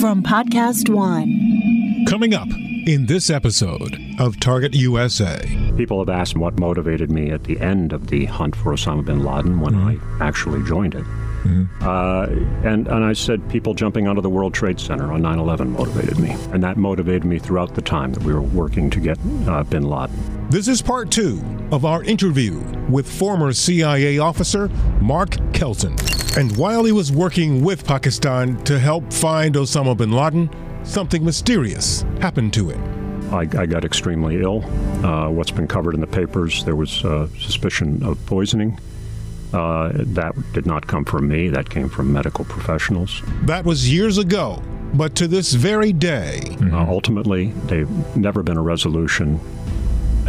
from Podcast One. Coming up in this episode of Target USA. People have asked what motivated me at the end of the hunt for Osama bin Laden when mm-hmm. I actually joined it. Mm-hmm. Uh, and, and I said people jumping onto the World Trade Center on 9 11 motivated me. And that motivated me throughout the time that we were working to get uh, bin Laden. This is part two of our interview with former CIA officer Mark Kelton. And while he was working with Pakistan to help find Osama bin Laden, something mysterious happened to him. I, I got extremely ill. Uh, what's been covered in the papers, there was uh, suspicion of poisoning. Uh, that did not come from me, that came from medical professionals. That was years ago, but to this very day. Mm-hmm. ultimately, there's never been a resolution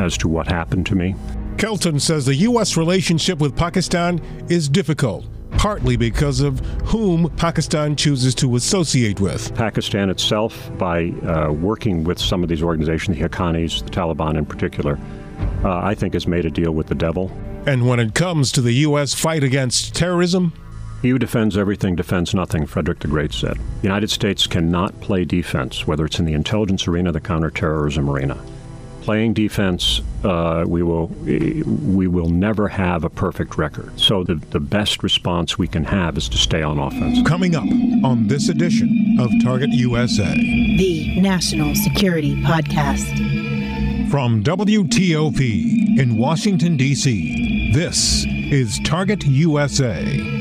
as to what happened to me. Kelton says the U.S. relationship with Pakistan is difficult, partly because of whom Pakistan chooses to associate with. Pakistan itself, by uh, working with some of these organizations, the Haqqanis, the Taliban in particular, uh, I think has made a deal with the devil. And when it comes to the U.S. fight against terrorism, he who defends everything defends nothing, Frederick the Great said. The United States cannot play defense, whether it's in the intelligence arena, the counterterrorism arena playing defense, uh, we will we will never have a perfect record. So the, the best response we can have is to stay on offense. Coming up on this edition of Target USA, the National Security Podcast. From WTOP in Washington, D.C., this is Target USA.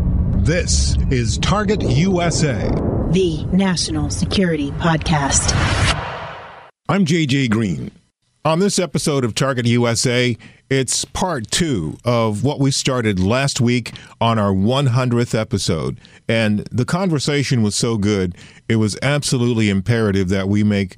This is Target USA, the National Security Podcast. I'm JJ Green. On this episode of Target USA, it's part two of what we started last week on our 100th episode. And the conversation was so good, it was absolutely imperative that we make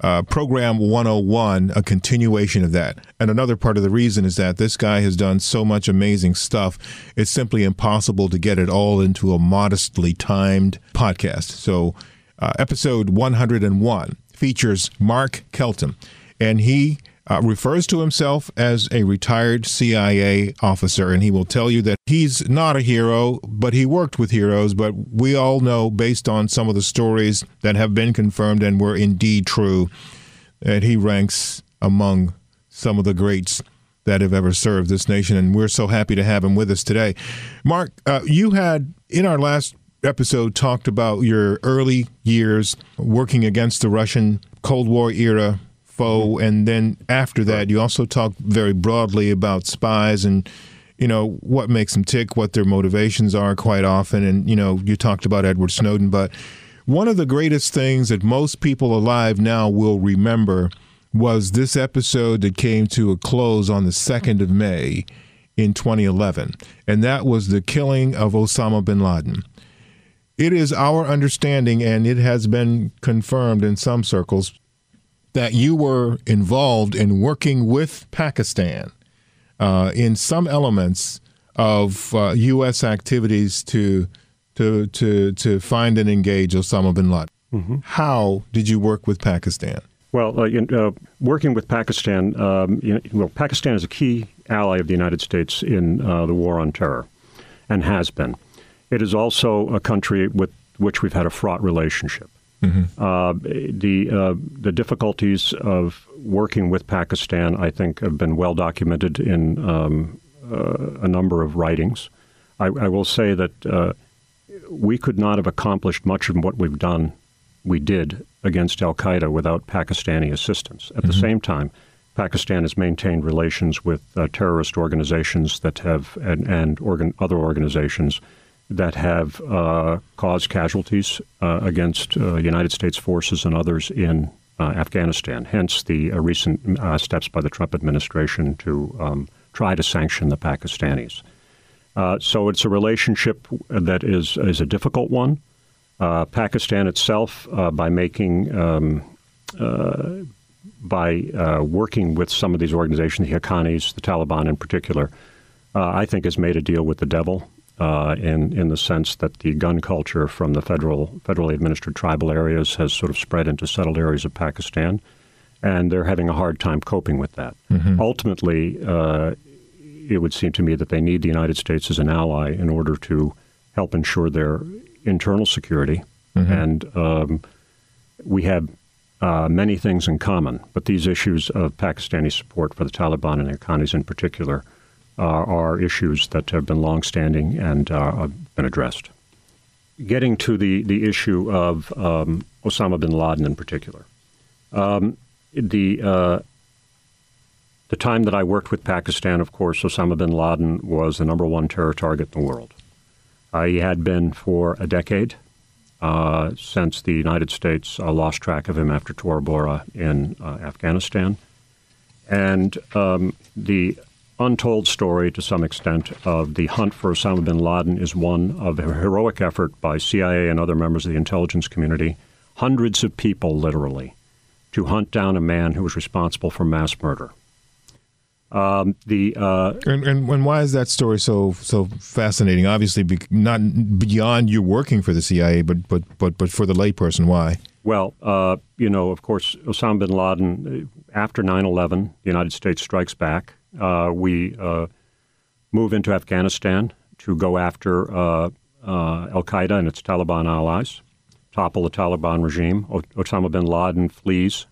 uh, Program 101 a continuation of that. And another part of the reason is that this guy has done so much amazing stuff, it's simply impossible to get it all into a modestly timed podcast. So, uh, episode 101 features Mark Kelton, and he uh, refers to himself as a retired CIA officer, and he will tell you that he's not a hero, but he worked with heroes. But we all know, based on some of the stories that have been confirmed and were indeed true, that he ranks among some of the greats that have ever served this nation. And we're so happy to have him with us today. Mark, uh, you had in our last episode talked about your early years working against the Russian Cold War era foe, mm-hmm. and then after that, you also talk very broadly about spies and you know what makes them tick, what their motivations are quite often, and you know you talked about Edward Snowden, but one of the greatest things that most people alive now will remember was this episode that came to a close on the 2nd of May in 2011, and that was the killing of Osama bin Laden. It is our understanding, and it has been confirmed in some circles, that you were involved in working with Pakistan uh, in some elements of uh, U.S. activities to to to to find and engage Osama bin Laden. Mm-hmm. How did you work with Pakistan? Well, uh, in, uh, working with Pakistan, um, you know, well, Pakistan is a key ally of the United States in uh, the war on terror, and has been. It is also a country with which we've had a fraught relationship. Mm-hmm. Uh, the uh, the difficulties of working with Pakistan, I think, have been well documented in um, uh, a number of writings. I, I will say that uh, we could not have accomplished much of what we've done, we did against Al Qaeda without Pakistani assistance. At mm-hmm. the same time, Pakistan has maintained relations with uh, terrorist organizations that have and, and organ, other organizations that have uh, caused casualties uh, against uh, United States forces and others in uh, Afghanistan. Hence the uh, recent steps by the Trump administration to um, try to sanction the Pakistanis. so it's a relationship that is is a difficult one. Pakistan itself, by making um, by uh, working with some of these organizations, the Haqqanis, the Taliban in particular, uh, I think has made a deal with the devil uh, in in the sense that the gun culture from the federal federally administered tribal areas has sort of spread into settled areas of Pakistan, and they're having a hard time coping with that. Ultimately, uh, it would seem to me that they need the United States as an ally in order to help ensure their internal security, and um, we have uh, many things in common. But these issues of Pakistani support for the Taliban and the Haqqanis in particular are issues that have been longstanding and uh, have been addressed. Getting to the, the issue of um, Osama bin Laden in particular, um, the uh, the time that I worked with Pakistan, of course, Osama bin Laden was the number one terror target in the world. Uh, he had been for a decade uh, since the United States uh, lost track of him after Tora Bora in uh, Afghanistan. And um, the untold story, to some extent, of the hunt for Osama bin Laden is one of a heroic effort by CIA and other members of the intelligence community, hundreds of people literally, to hunt down a man who was responsible for mass murder. Um, the uh, And, and and why is that story so so fascinating? Obviously, be, not beyond you working for the CIA, but but but but for the layperson, why? Well, uh, you know, of course, Osama bin Laden, uh, after 9 11, the United States strikes back. Uh, we uh, move into Afghanistan to go after uh, Al Qaeda and its Taliban allies, topple the Taliban regime. Osama bin Laden flees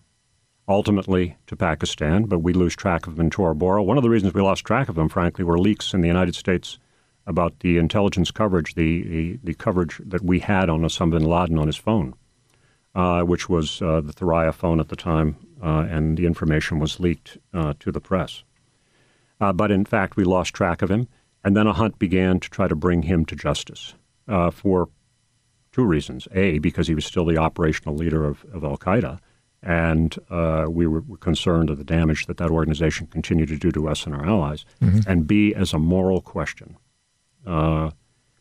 ultimately to Pakistan, but we lose track of him in Tora Bora. One of the reasons we lost track of him, frankly, were leaks in the United States about the intelligence coverage, the, the, the coverage that we had on Osama bin Laden on his phone uh, which was uh, the Thuraya phone at the time, uh, and the information was leaked to the press. Uh, but in fact, we lost track of him, and then a hunt began to try to bring him to justice uh, for two reasons. A, because he was still the operational leader of, of Al Qaeda, and we were, were concerned of the damage that that organization continued to do to us and our allies. And B, as a moral question.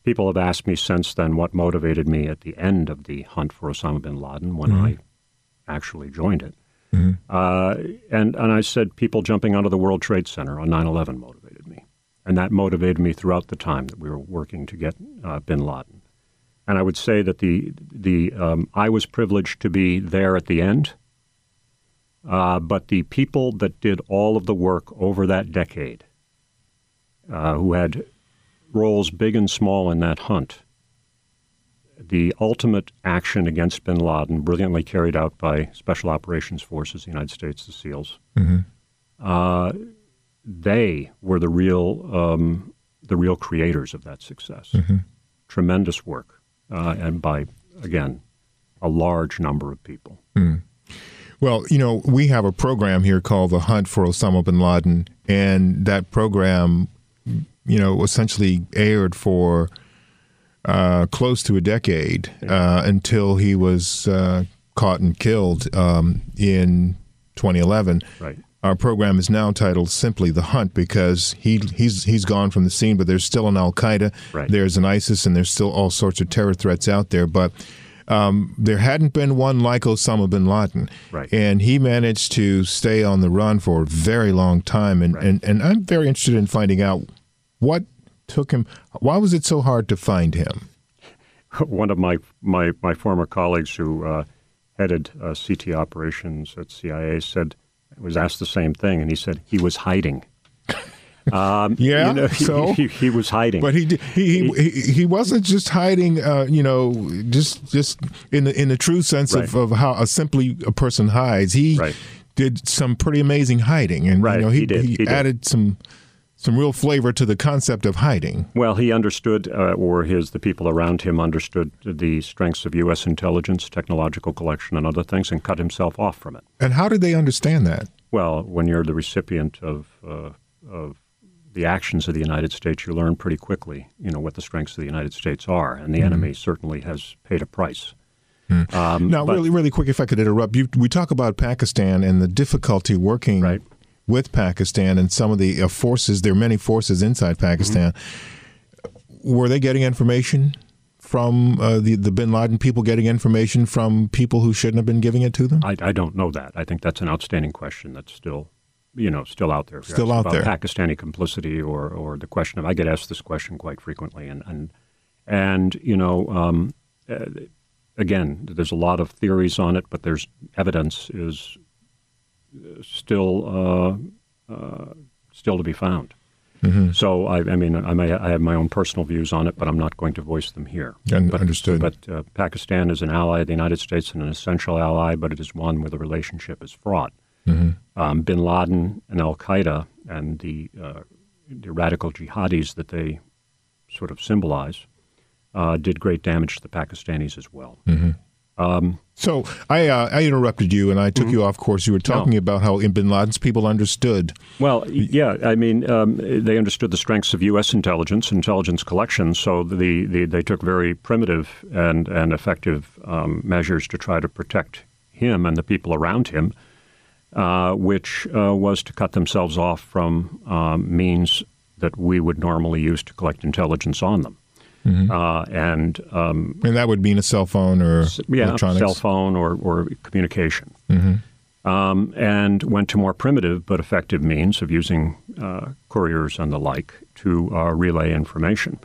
People have asked me since then what motivated me at the end of the hunt for Osama bin Laden when I actually joined it. Uh, and, and I said people jumping out of the World Trade Center on 9 11 motivated me. And that motivated me throughout the time that we were working to get uh, bin Laden. And I would say that the, the, um, I was privileged to be there at the end, uh, but the people that did all of the work over that decade, uh, who had roles big and small in that hunt. The ultimate action against bin Laden, brilliantly carried out by Special Operations Forces, the United States, the SEALs, uh, they were the real, um, the real creators of that success. Tremendous work, uh, and by, again, a large number of people. Well, you know, we have a program here called The Hunt for Osama bin Laden, and that program, you know, essentially aired for uh, close to a decade uh, until he was uh, caught and killed um, in 2011. Right. Our program is now titled simply "The Hunt" because he he's he's gone from the scene, but there's still an Al Qaeda, Right. there's an ISIS, and there's still all sorts of terror threats out there. But um, there hadn't been one like Osama bin Laden, Right. and he managed to stay on the run for a very long time. And, Right. and and I'm very interested in finding out what took him. Why was it so hard to find him? one of my my, my former colleagues who uh, headed uh, CT operations at CIA said was asked the same thing, and he said he was hiding. Um, Yeah, you know, he, so? he, he was hiding. But he did- he he, he, wasn't just hiding, uh, you know, just just in the in the true sense of, Right. of how a simply a person hides. He Right. did some pretty amazing hiding, and Right, you know, he did, he did. added some some real flavor to the concept of hiding. Well, he understood, uh, or his the people around him understood the strengths of U.S. intelligence, technological collection, and other things, and cut himself off from it. And how did they understand that? Well, when you're the recipient of uh, of the actions of the United States, you learn pretty quickly, you know, what the strengths of the United States are, and the Mm-hmm. enemy certainly has paid a price. Um, Now, but- really, really quick, if I could interrupt you, we talk about Pakistan and the difficulty working Right. With Pakistan and some of the uh, forces. There are many forces inside Pakistan. Mm-hmm. Were they getting information from uh, the the Bin Laden people getting information from people who shouldn't have been giving it to them? I, I don't know that. I think that's an outstanding question that's still, you know, still out there. Still out about there. Pakistani complicity or, or the question of I get asked this question quite frequently, and and and you know, um, uh, again, there's a lot of theories on it, but there's evidence is still uh, uh, still to be found. Mm-hmm. So I, I mean, I may I have my own personal views on it, but I'm not going to voice them here. Un- But- understood. But uh, Pakistan is an ally of the United States and an essential ally, but it is one where the relationship is fraught. Um, Bin Laden and Al Qaeda and the, uh, the radical jihadis that they sort of symbolize uh, did great damage to the Pakistanis as well. So I uh, I interrupted you and I took you off course. You were talking about how Bin Laden's people understood. Well, yeah, I mean, um, they understood the strengths of U.S. intelligence, intelligence collection, so the, the they took very primitive and and effective um, measures to try to protect him and the people around him, uh, which uh, was to cut themselves off from um, means that we would normally use to collect intelligence on them. Uh, and um, And that would mean a cell phone or yeah, cell phone or, or communication. Um, and went to more primitive but effective means of using uh, couriers and the like to uh, relay information.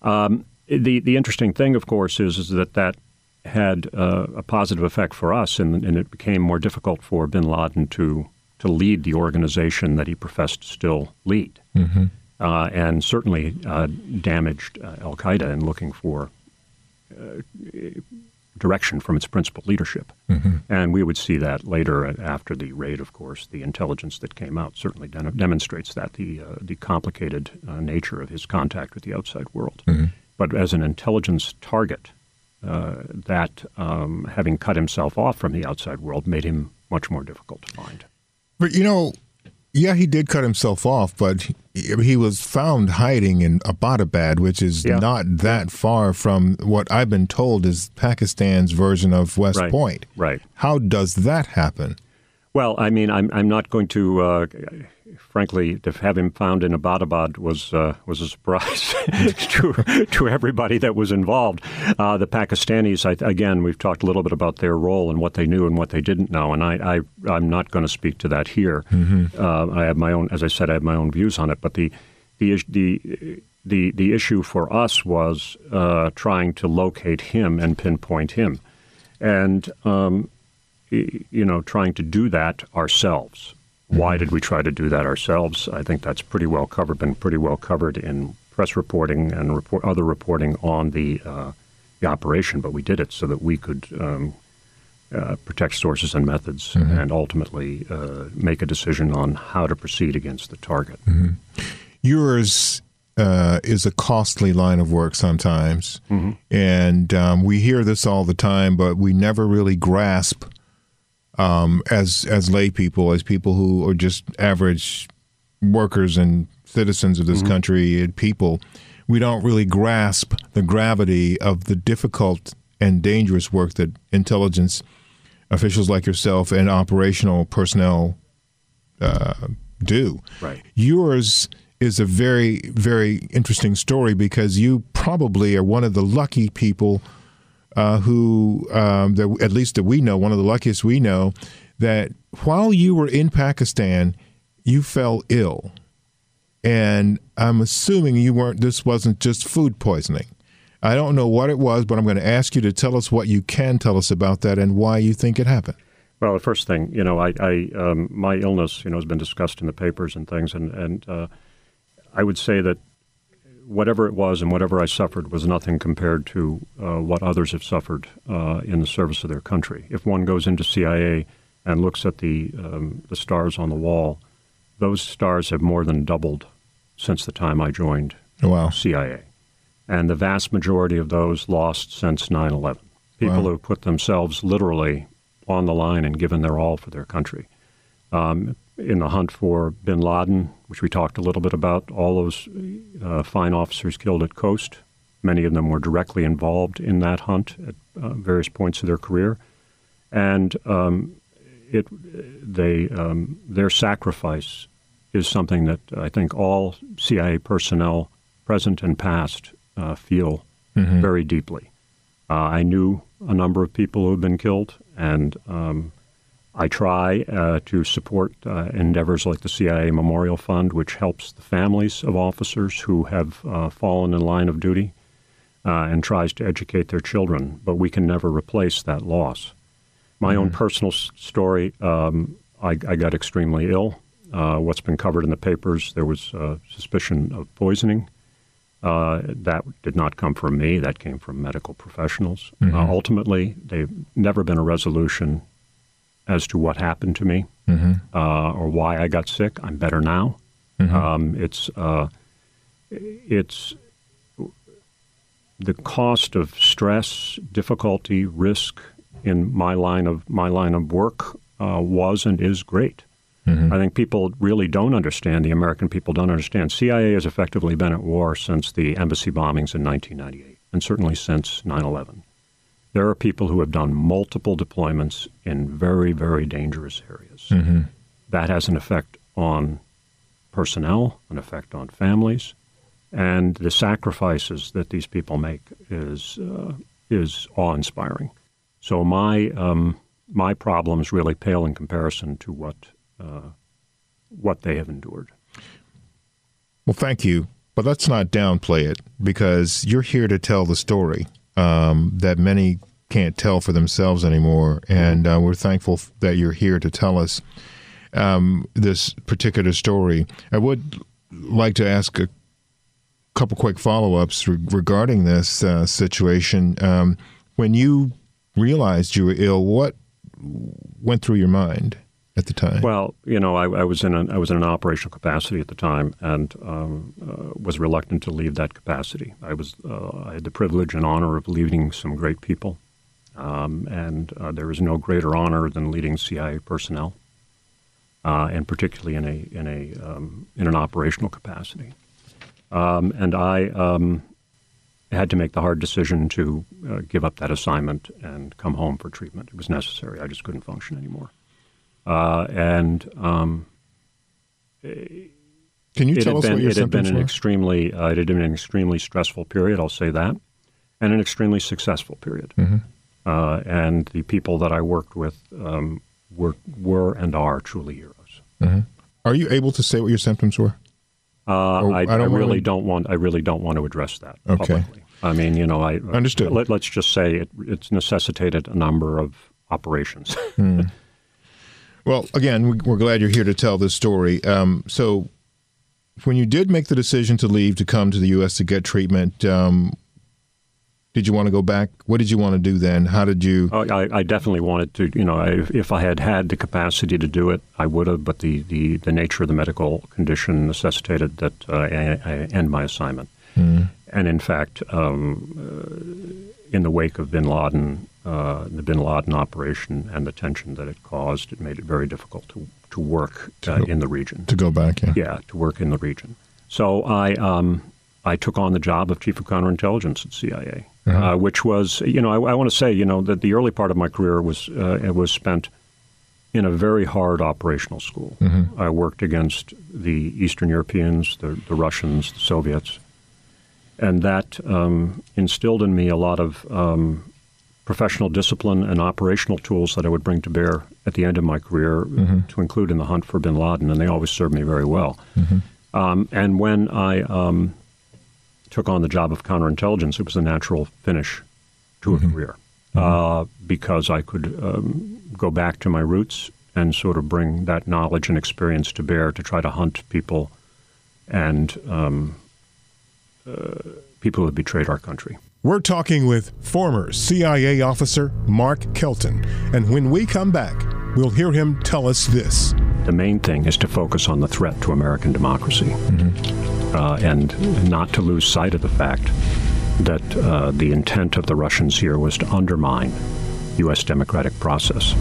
Um, the the interesting thing, of course, is, is that that had uh, a positive effect for us, and, and it became more difficult for Bin Laden to to lead the organization that he professed to still lead, uh, and certainly uh, damaged uh, Al Qaeda in looking for direction from its principal leadership. And we would see that later uh, after the raid, of course. The intelligence that came out certainly de- demonstrates that, the, uh, the complicated uh, nature of his contact with the outside world. But as an intelligence target, uh, that um, having cut himself off from the outside world made him much more difficult to find. But you know, yeah, he did cut himself off, but he, he was found hiding in Abbottabad, which is Yeah. not that far from what I've been told is Pakistan's version of West Right. Point. Right. How does that happen? Well, I mean, I'm, I'm not going to, uh, frankly, to have him found in Abbottabad was uh, was a surprise to to everybody that was involved. Uh, the Pakistanis, I, again, we've talked a little bit about their role and what they knew and what they didn't know, and I, I I'm not going to speak to that here. Uh, I have my own, as I said, I have my own views on it, but the the the the, the issue for us was uh, trying to locate him and pinpoint him, and um, you know, trying to do that ourselves. Why did we try to do that ourselves? I think that's pretty well covered, been pretty well covered in press reporting and report, other reporting on the uh, the operation. But we did it so that we could um, uh, protect sources and methods, and ultimately uh, make a decision on how to proceed against the target. Yours uh, is a costly line of work sometimes, and um, we hear this all the time, but we never really grasp um, as as lay people, as people who are just average workers and citizens of this country and people, we don't really grasp the gravity of the difficult and dangerous work that intelligence officials like yourself and operational personnel uh, do. Right. Yours is a very, very interesting story because you probably are one of the lucky people uh, who, um, that, at least that we know, one of the luckiest we know, that while you were in Pakistan, you fell ill. And I'm assuming you weren't, this wasn't just food poisoning. I don't know what it was, but I'm going to ask you to tell us what you can tell us about that and why you think it happened. Well, the first thing, you know, I, I um, my illness, you know, has been discussed in the papers and things, and and uh, I would say that whatever it was and whatever I suffered was nothing compared to uh, what others have suffered uh, in the service of their country. If one goes into CIA and looks at the um, the stars on the wall, those stars have more than doubled since the time I joined Wow. CIA. And the vast majority of those lost since 9 11. People Wow. who put themselves literally on the line and given their all for their country. Um, in the hunt for bin Laden, which we talked a little bit about, all those uh, fine officers killed at Khost, many of them were directly involved in that hunt at uh, various points of their career. And um, it, they, um, their sacrifice is something that I think all CIA personnel, present and past, uh, feel very deeply. Uh, I knew a number of people who had been killed, and um, I try uh, to support uh, endeavors like the CIA Memorial Fund, which helps the families of officers who have uh, fallen in line of duty uh, and tries to educate their children. But we can never replace that loss. My own personal s- story um, I, I got extremely ill. Uh, what's been covered in the papers, there was uh, suspicion of poisoning. Uh, that did not come from me. That came from medical professionals. Uh, ultimately, they've never been a resolution as to what happened to me uh, or why I got sick. I'm better now. Um, it's uh, it's the cost of stress, difficulty, risk in my line of my line of work uh, was and is great. I think people really don't understand. The American people don't understand. CIA has effectively been at war since the embassy bombings in 1998, and certainly since 9/11. There are people who have done multiple deployments in very, very dangerous areas. That has an effect on personnel, an effect on families, and the sacrifices that these people make is uh, is awe-inspiring. So my um, my problems really pale in comparison to what uh, what they have endured. Well, thank you. But let's not downplay it because you're here to tell the story um, that many can't tell for themselves anymore. And uh, we're thankful that you're here to tell us um, this particular story. I would like to ask a couple quick follow ups re- regarding this uh, situation. Um, when you realized you were ill, what went through your mind at the time? Well, you know, I, I was in an I was in an operational capacity at the time, and um, uh, was reluctant to leave that capacity. I was uh, I had the privilege and honor of leading some great people, um, and uh, there is no greater honor than leading CIA personnel, uh, and particularly in a in a um, in an operational capacity. Um, and I um, had to make the hard decision to uh, give up that assignment and come home for treatment. It was necessary. I just couldn't function anymore. Uh, and um, Can you it tell had us been what your it had been an were? extremely uh, it had been an extremely stressful period. I'll say that, and an extremely successful period. Mm-hmm. Uh, and the people that I worked with um, were were and are truly heroes. Are you able to say what your symptoms were? Uh, I, I don't I really don't want. I really don't want to address that Okay. publicly. I mean, you know, I Understood. Let, us just say it, it's necessitated a number of operations. Well, again, we- we're glad you're here to tell this story. Um, so, when you did make the decision to leave to come to the U.S. to get treatment, um, did you want to go back? What did you want to do then? How did you? Oh, I, I definitely wanted to. You know, I, if I had had the capacity to do it, I would have. But the, the, the nature of the medical condition necessitated that uh, I, I end my assignment. And in fact, um, uh, in the wake of Bin Laden, uh, the Bin Laden operation, and the tension that it caused, it made it very difficult to to work uh, in the region. to go back? Yeah. Yeah, to work in the region. So I um, I took on the job of chief of counterintelligence at CIA, uh, which was you know I, I want to say you know that the early part of my career was uh, it was spent in a very hard operational school. I worked against the Eastern Europeans, the, the Russians, the Soviets, and that um, instilled in me a lot of um, professional discipline and operational tools that I would bring to bear at the end of my career, to include in the hunt for Bin Laden, and they always served me very well. Um, and when I um, took on the job of counterintelligence, it was a natural finish to a career uh, because I could um, go back to my roots and sort of bring that knowledge and experience to bear to try to hunt people and um, uh, people who have betrayed our country. We're talking with former CIA officer Mark Kelton, and when we come back, we'll hear him tell us this. The main thing is to focus on the threat to American democracy uh, and not to lose sight of the fact that uh, the intent of the Russians here was to undermine U.S. democratic process.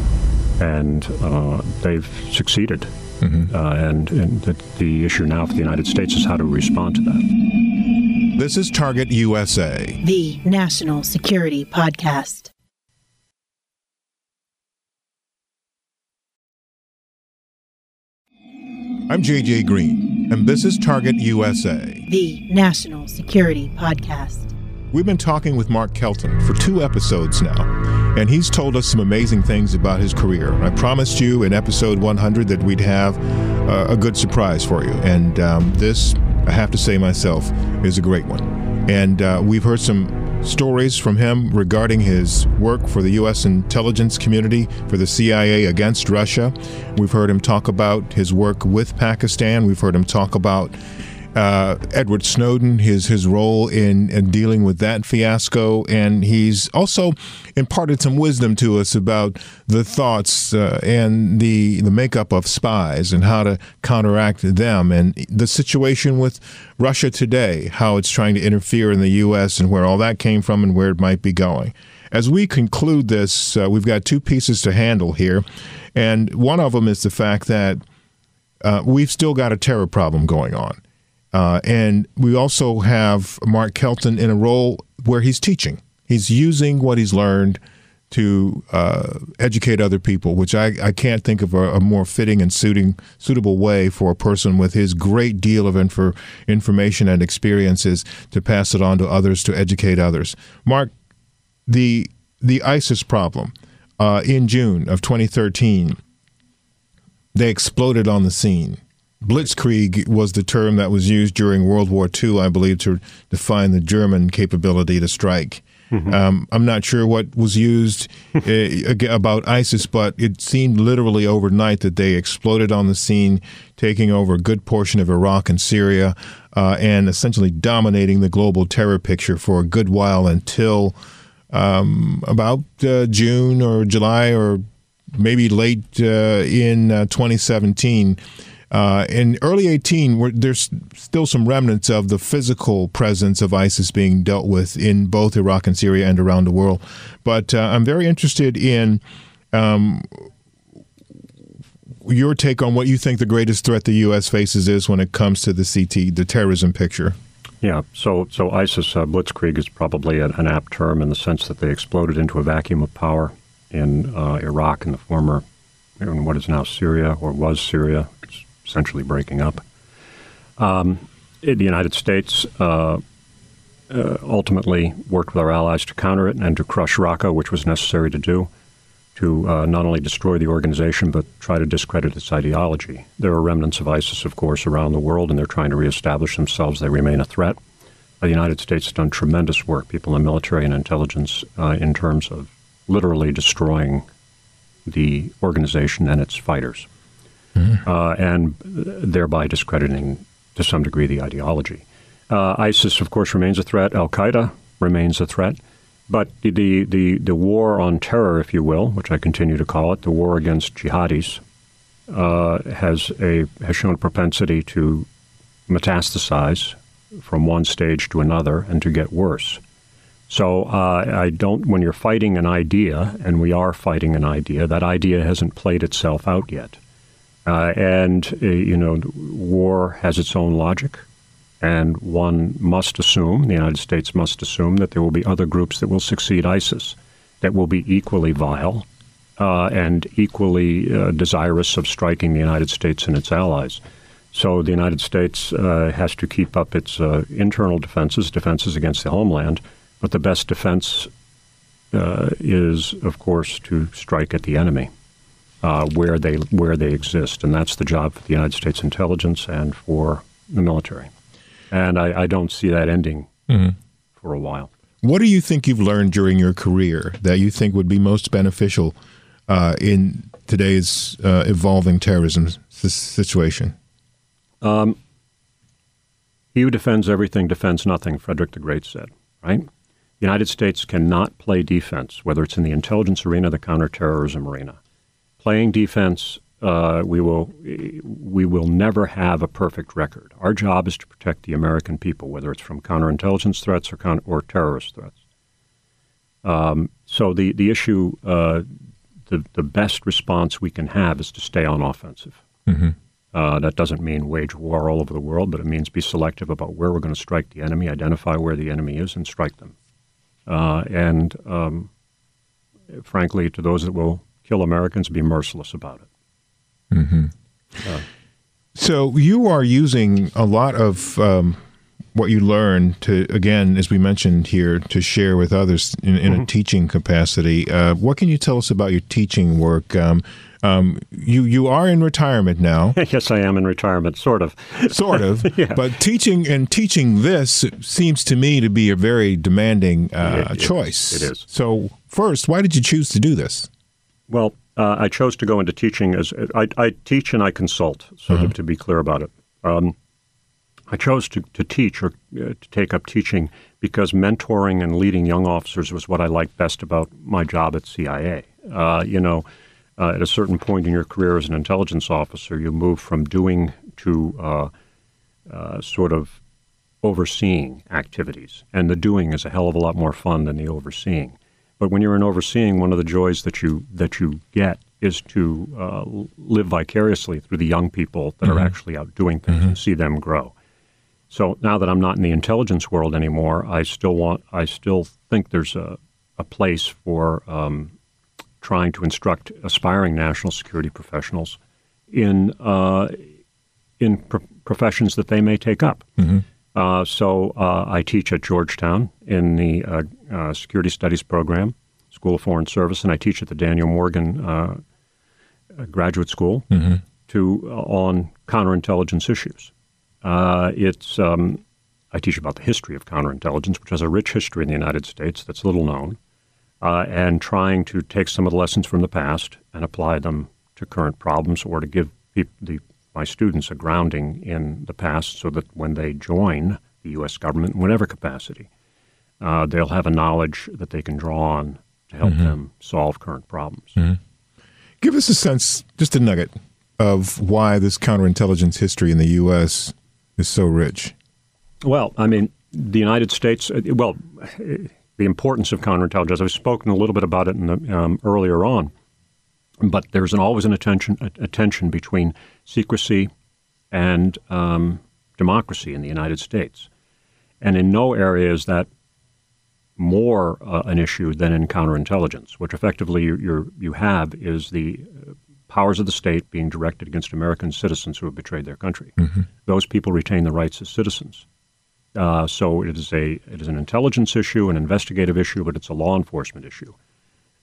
And uh, they've succeeded. Uh, and and the, the issue now for the United States is how to respond to that. This is Target USA. The National Security Podcast. I'm JJ Green, and this is Target USA. The National Security Podcast. We've been talking with Mark Kelton for two episodes now, and he's told us some amazing things about his career. I promised you in episode 100 that we'd have uh, a good surprise for you, and um, this, I have to say myself, is a great one. And uh, we've heard some stories from him regarding his work for the U.S. intelligence community for the CIA against Russia. We've heard him talk about his work with Pakistan. We've heard him talk about uh, Edward Snowden, his his role in, in, dealing with that fiasco, and he's also imparted some wisdom to us about the thoughts uh, and the the makeup of spies and how to counteract them, and the situation with Russia today, how it's trying to interfere in the U.S. and where all that came from and where it might be going. As we conclude this, uh, we've got two pieces to handle here, and one of them is the fact that uh, we've still got a terror problem going on. Uh, and we also have Mark Kelton in a role where he's teaching. He's using what he's learned to uh, educate other people, which I, I can't think of a, a, more fitting and suiting suitable way for a person with his great deal of infor, information and experiences to pass it on to others to educate others. Mark, the the ISIS problem uh, in June of 2013, they exploded on the scene. Blitzkrieg was the term that was used during World War II, I believe, to define the German capability to strike. Mm-hmm. Um, I'm not sure what was used uh, about ISIS, but it seemed literally overnight that they exploded on the scene, taking over a good portion of Iraq and Syria, uh, and essentially dominating the global terror picture for a good while until um, about uh, June or July or maybe late uh, in uh, 2017 uh, in early 18, there's still some remnants of the physical presence of ISIS being dealt with in both Iraq and Syria and around the world. But uh, I'm very interested in um, your take on what you think the greatest threat the U.S. faces is when it comes to the CT, the terrorism picture. Yeah, so so ISIS uh, blitzkrieg is probably an, an, apt term in the sense that they exploded into a vacuum of power in uh, Iraq and the former, in what is now Syria or was Syria. Essentially breaking up. Um, the United States uh, uh, ultimately worked with our allies to counter it and to crush Raqqa, which was necessary to do, to uh, not only destroy the organization but try to discredit its ideology. There are remnants of ISIS, of course, around the world, and they're trying to reestablish themselves. They remain a threat. The United States has done tremendous work, people in military and intelligence, uh, in terms of literally destroying the organization and its fighters uh, and thereby discrediting to some degree the ideology. Uh, ISIS, of course, remains a threat. Al Qaeda remains a threat. But the, the, the war on terror, if you will, which I continue to call it, the war against jihadis, uh, has a has shown a propensity to metastasize from one stage to another and to get worse. So uh, I don't. When you're fighting an idea, and we are fighting an idea, that idea hasn't played itself out yet. Uh, and, uh, you know, war has its own logic. And one must assume, the United States must assume, that there will be other groups that will succeed ISIS that will be equally vile uh, and equally uh, desirous of striking the United States and its allies. So the United States uh, has to keep up its uh, internal defenses, defenses against the homeland. But the best defense is, of course, to strike at the enemy uh, where they where they exist, and that's the job for the United States intelligence and for the military. And I, I don't see that ending mm-hmm. for a while. What do you think you've learned during your career that you think would be most beneficial uh, in today's uh, evolving terrorism situation? Um, he who defends everything defends nothing, Frederick the Great said, right? The United States cannot play defense, whether it's in the intelligence arena, the counterterrorism arena playing defense, uh, we will we will never have a perfect record. Our job is to protect the American people, whether it's from counterintelligence threats or counter, or terrorist threats. Um, so the the issue, uh, the the best response we can have is to stay on offensive. Mm-hmm. Uh, that doesn't mean wage war all over the world, but it means be selective about where we're going to strike the enemy, identify where the enemy is, and strike them. Uh, and um, frankly, to those that will kill Americans, be merciless about it. Mm-hmm. Uh, so you are using a lot of um, what you learn to again, as we mentioned here, to share with others in, in a teaching capacity. Uh, what can you tell us about your teaching work? Um, um, you you are in retirement now, yes, I am in retirement, sort of. sort of, but teaching and teaching this seems to me to be a very demanding uh, It- choice. It is. So, first, why did you choose to do this? Well, uh, I chose to go into teaching as I, I teach and I consult. So to, to be clear about it, um, I chose to, to teach or uh, to take up teaching because mentoring and leading young officers was what I liked best about my job at CIA. Uh, you know, uh, at a certain point in your career as an intelligence officer, you move from doing to uh, uh, sort of overseeing activities, and the doing is a hell of a lot more fun than the overseeing. But when you're in overseeing, one of the joys that you that you get is to uh, live vicariously through the young people that are actually out doing things and see them grow. So now that I'm not in the intelligence world anymore, I still want I still think there's a, a place for um, trying to instruct aspiring national security professionals in uh, in pro- professions that they may take up. Uh, so uh, I teach at Georgetown in the uh, Security Studies program, School of Foreign Service, and I teach at the Daniel Morgan uh, uh, Graduate School to uh, on counterintelligence issues. Uh, it's um, I teach about the history of counterintelligence, which has a rich history in the United States that's little known, uh, and trying to take some of the lessons from the past and apply them to current problems, or to give peop the, my students a grounding in the past, so that when they join the U.S. government, in whatever capacity, uh, they'll have a knowledge that they can draw on to help them solve current problems. Give us a sense, just a nugget, of why this counterintelligence history in the U.S. is so rich. Well, I mean, the United States. uh, Well, the importance of counterintelligence. I've spoken a little bit about it in the, um, earlier on, but there's an, always an attention a, a tension between secrecy and um, democracy in the United States, and in no area is that more uh, an issue than in counterintelligence. which effectively you you're, you have is the uh, powers of the state being directed against American citizens who have betrayed their country. Those people retain the rights as citizens. Uh, so it is a it is an intelligence issue, an investigative issue, but it's a law enforcement issue.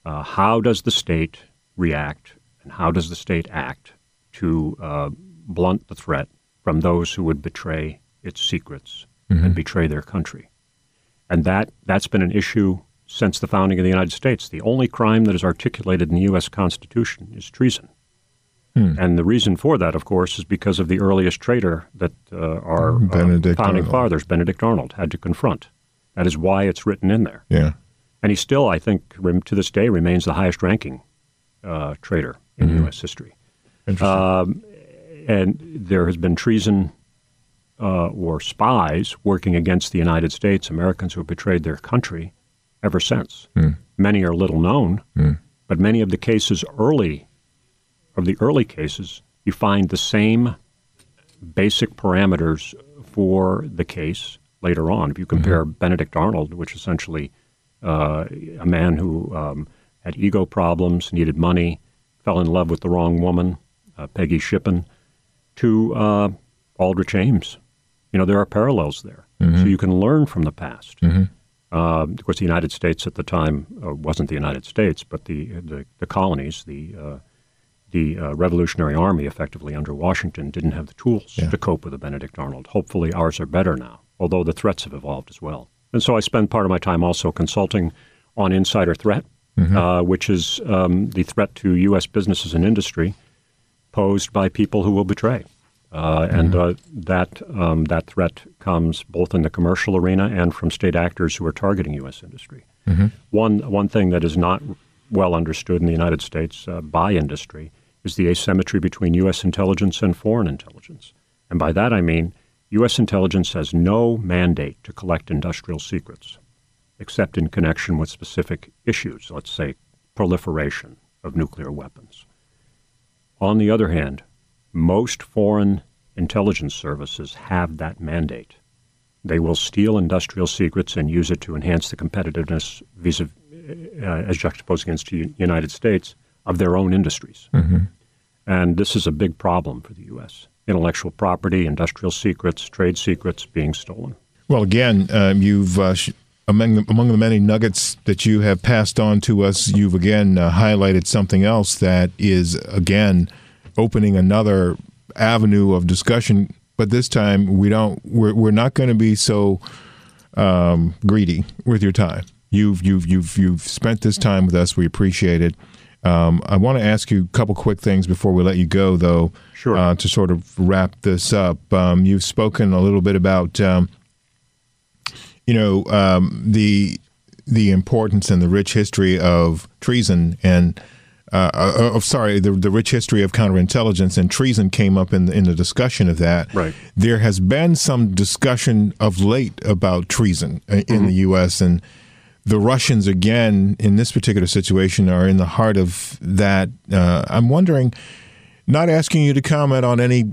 Uh, how does the state react, and how does the state act to uh, blunt the threat from those who would betray its secrets and betray their country? And that that's been an issue since the founding of the United States. The only crime that is articulated in the U.S. Constitution is treason. And the reason for that, of course, is because of the earliest traitor that uh, our uh, founding fathers, Benedict Arnold, had to confront. That is why it's written in there. Yeah. And he still, I think, rem- to this day, remains the highest ranking uh, traitor in U.S. history. Interesting. Um, and there has been treason uh, or spies working against the United States, Americans who have betrayed their country ever since. Many are little known, but many of the cases early, of the early cases, you find the same basic parameters for the case later on. If you compare Benedict Arnold, which essentially uh, a man who um, had ego problems, needed money, fell in love with the wrong woman, uh, Peggy Shippen, to uh, Aldrich Ames. You know, there are parallels there. So you can learn from the past. Uh, of course, the United States at the time uh, wasn't the United States, but the the, the colonies, the uh, the uh, Revolutionary Army, effectively under Washington, didn't have the tools to cope with a Benedict Arnold. Hopefully, ours are better now, although the threats have evolved as well. And so I spend part of my time also consulting on insider threat, uh, which is um, the threat to U.S. businesses and industry posed by people who will betray. Uh, and uh, that um, that threat comes both in the commercial arena and from state actors who are targeting U.S. industry. One one thing that is not well understood in the United States uh, by industry is the asymmetry between U.S. intelligence and foreign intelligence. And by that I mean U.S. intelligence has no mandate to collect industrial secrets, except in connection with specific issues, let's say proliferation of nuclear weapons. On the other hand, most foreign intelligence services have that mandate. They will steal industrial secrets and use it to enhance the competitiveness vis uh, as juxtaposed against the United States of their own industries. And this is a big problem for the U.S. Intellectual property, industrial secrets, trade secrets being stolen. Well, again, um, you've uh, sh- among the, among the many nuggets that you have passed on to us, you've again uh, highlighted something else that is again opening another avenue of discussion. But this time, we don't. We're, we're not going to be so um, greedy with your time. You've you've you've you've spent this time with us. We appreciate it. Um, I want to ask you a couple quick things before we let you go, though. Sure. Uh, to sort of wrap this up, um, you've spoken a little bit about um, you know um, the the importance and the rich history of treason and uh, uh, uh, sorry, the, the rich history of counterintelligence and treason came up in the, in the discussion of that. Right. There has been some discussion of late about treason in Mm-hmm. the U.S. and the Russians again in this particular situation are in the heart of that. Uh, I'm wondering, not asking you to comment on any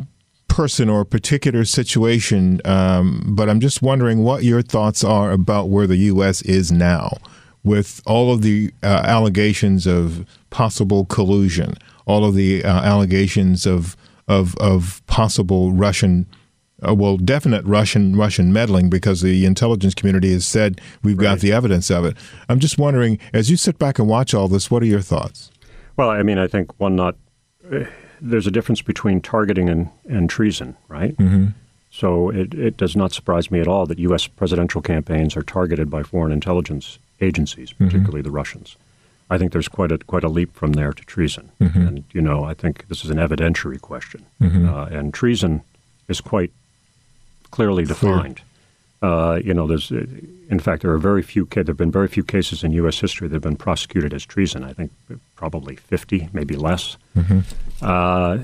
person or particular situation, um, but I'm just wondering what your thoughts are about where the U.S. is now with all of the uh, allegations of possible collusion, all of the uh, allegations of of of possible Russian. Uh, well, definite Russian Russian meddling because the intelligence community has said we've got the evidence of it. I'm just wondering, as you sit back and watch all this, what are your thoughts? Well, I mean, I think one not. There's a difference between targeting and, and treason, right? Mm-hmm. So it, it does not surprise me at all that U.S. presidential campaigns are targeted by foreign intelligence agencies, particularly the Russians. I think there's quite a quite a leap from there to treason, and you know, I think this is an evidentiary question, uh, and treason is quite clearly defined. Uh, you know, there's, in fact, there are very few. There have been very few cases in U.S. history that have been prosecuted as treason. I think probably 50, maybe less. Uh,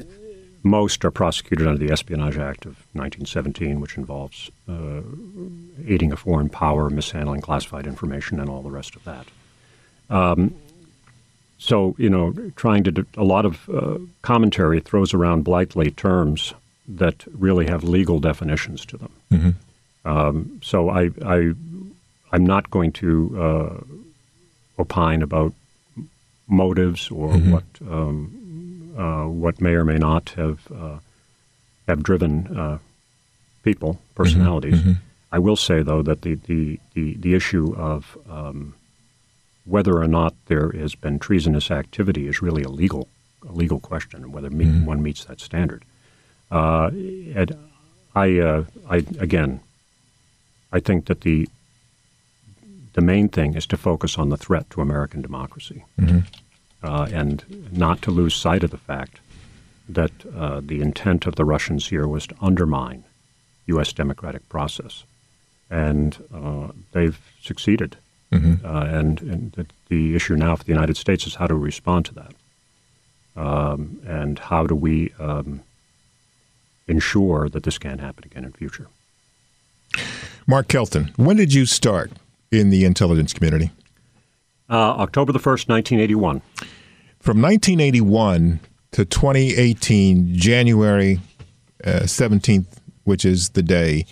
most are prosecuted under the Espionage Act of 1917, which involves uh, aiding a foreign power, mishandling classified information, and all the rest of that. Um, so, you know, trying to do, a lot of uh, commentary throws around blithely terms that really have legal definitions to them. Um, so I, I, I'm not going to uh, opine about motives or what um, uh, what may or may not have uh, have driven uh, people, personalities. I will say though that the the, the, the issue of um, whether or not there has been treasonous activity is really a legal a legal question, and whether me- one meets that standard. Uh, and I, uh, I again, I think that the the main thing is to focus on the threat to American democracy, uh, and not to lose sight of the fact that uh, the intent of the Russians here was to undermine U.S. democratic process, and uh, they've succeeded. Uh, and and the, the issue now for the United States is how to respond to that, um, and how do we um, ensure that this can't happen again in future. Mark Kelton, when did you start in the intelligence community? Uh, October the 1st, 1981. From 1981 to 2018, January uh, 17th, which is the day,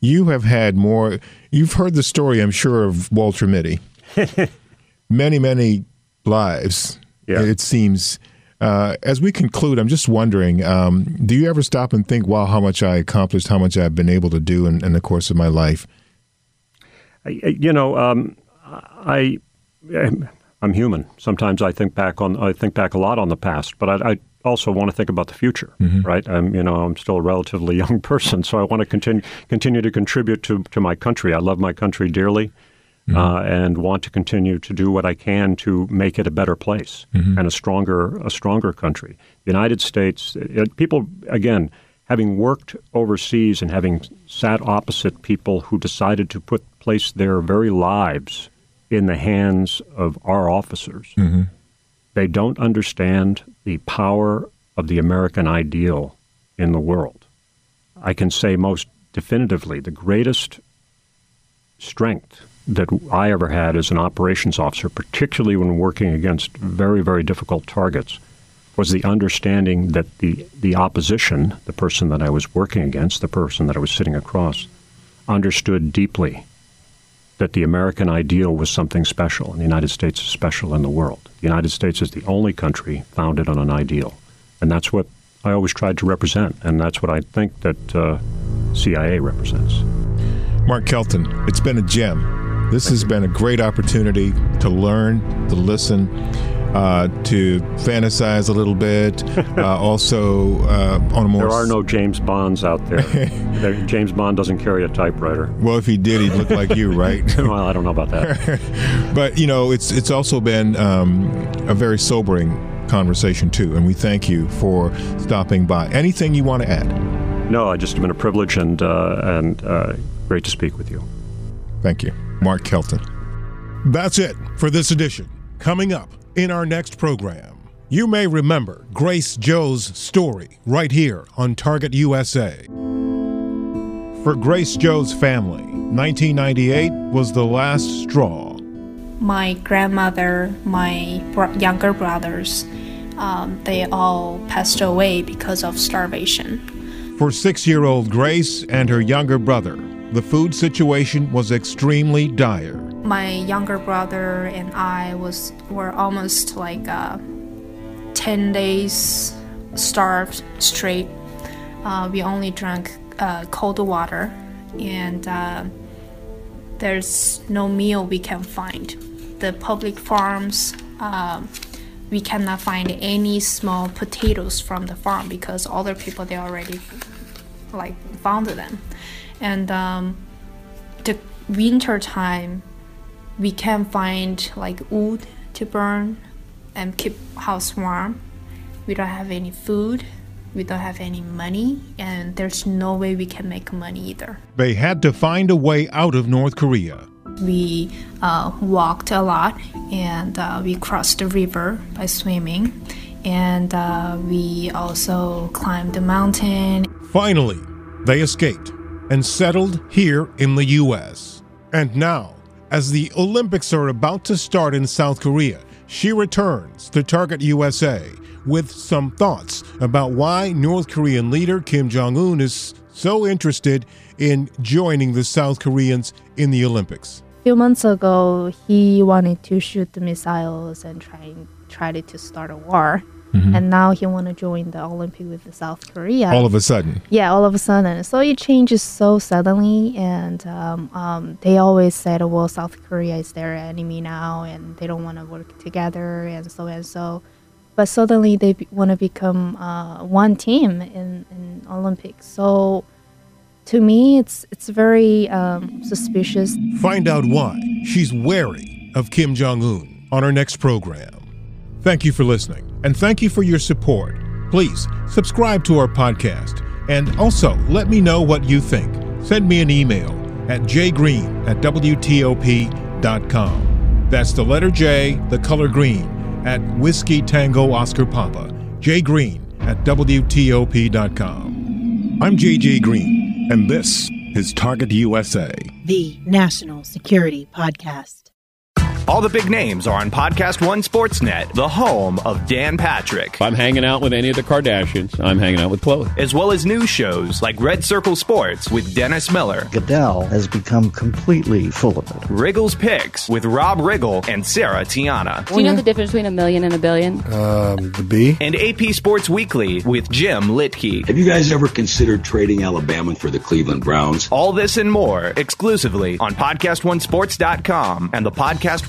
you have had more. You've heard the story, I'm sure, of Walter Mitty. many, many lives, Yeah. it seems. Uh, as we conclude, I'm just wondering um, do you ever stop and think, wow, how much I accomplished, how much I've been able to do in, in the course of my life? I, I- you know, um, I, I'm- I'm human. Sometimes I think back on, I think back a lot on the past, but I, I also want to think about the future, mm-hmm. right? I'm, you know, I'm still a relatively young person, so I want to continue continue to contribute to to my country. I love my country dearly. Mm-hmm. Uh, and want to continue to do what I can to make it a better place mm-hmm. and a stronger, a stronger country. The United States, it, people again, having worked overseas and having sat opposite people who decided to put place their very lives in the hands of our officers, mm-hmm. they don't understand the power of the American ideal in the world. I can say most definitively the greatest strength that I ever had as an operations officer, particularly when working against very, very difficult targets, was the understanding that the, the opposition, the person that I was working against, the person that I was sitting across, understood deeply that the American ideal was something special, and the United States is special in the world. The United States is the only country founded on an ideal, and that's what I always tried to represent, and that's what I think that uh, CIA represents. Mark Kelton, it's been a gem. This has been a great opportunity to learn, to listen, uh, to fantasize a little bit. Uh, also, uh, on a more. There are no James Bonds out there. there. James Bond doesn't carry a typewriter. Well, if he did, he'd look like you, right? well, I don't know about that. but you know, it's it's also been um, a very sobering conversation too, and we thank you for stopping by. Anything you want to add? No, it's just have been a privilege and uh, and uh, great to speak with you. Thank you, Mark Kelton. That's it for this edition. Coming up in our next program. You may remember Grace Jo's story right here on Target USA. For Grace Jo's family, 1998 was the last straw. My grandmother, my bro- younger brothers, um, they all passed away because of starvation. For six year old Grace and her younger brother, the food situation was extremely dire. My younger brother and I was were almost like uh, ten days starved straight. Uh, we only drank uh, cold water, and uh, there's no meal we can find. The public farms, um, we cannot find any small potatoes from the farm because other people they already like found them, and um, the winter time we can find like wood to burn and keep house warm. We don't have any food. We don't have any money, and there's no way we can make money either. They had to find a way out of North Korea. We uh, walked a lot, and uh, we crossed the river by swimming, and uh, we also climbed the mountain. Finally, they escaped and settled here in the U.S. And now, as the Olympics are about to start in South Korea, she returns to Target USA with some thoughts about why North Korean leader Kim Jong un is so interested in joining the South Koreans in the Olympics. A few months ago, he wanted to shoot the missiles and try, tried to start a war. Mm-hmm. And now he want to join the Olympic with the South Korea. All of a sudden. Yeah, all of a sudden. So it changes so suddenly, and um, um, they always said, "Well, South Korea is their enemy now, and they don't want to work together, and so and so." But suddenly they be- want to become uh, one team in in Olympics. So to me, it's it's very um, suspicious. Find out why she's wary of Kim Jong Un on our next program. Thank you for listening, and thank you for your support. Please subscribe to our podcast, and also let me know what you think. Send me an email at jgreen at WTOP.com. That's the letter J, the color green, at Whiskey Tango Oscar Papa, jgreen at WTOP.com. I'm JJ Green, and this is Target USA, the national security podcast. All the big names are on Podcast One Sportsnet, the home of Dan Patrick. If I'm hanging out with any of the Kardashians, I'm hanging out with Khloé. As well as news shows like Red Circle Sports with Dennis Miller. Goodell has become completely full of it. Riggle's Picks with Rob Riggle and Sarah Tiana. Do you know the difference between a million and a billion? Um, the B. And AP Sports Weekly with Jim Litke. Have you guys ever considered trading Alabama for the Cleveland Browns? All this and more exclusively on PodcastOneSports.com and the Podcast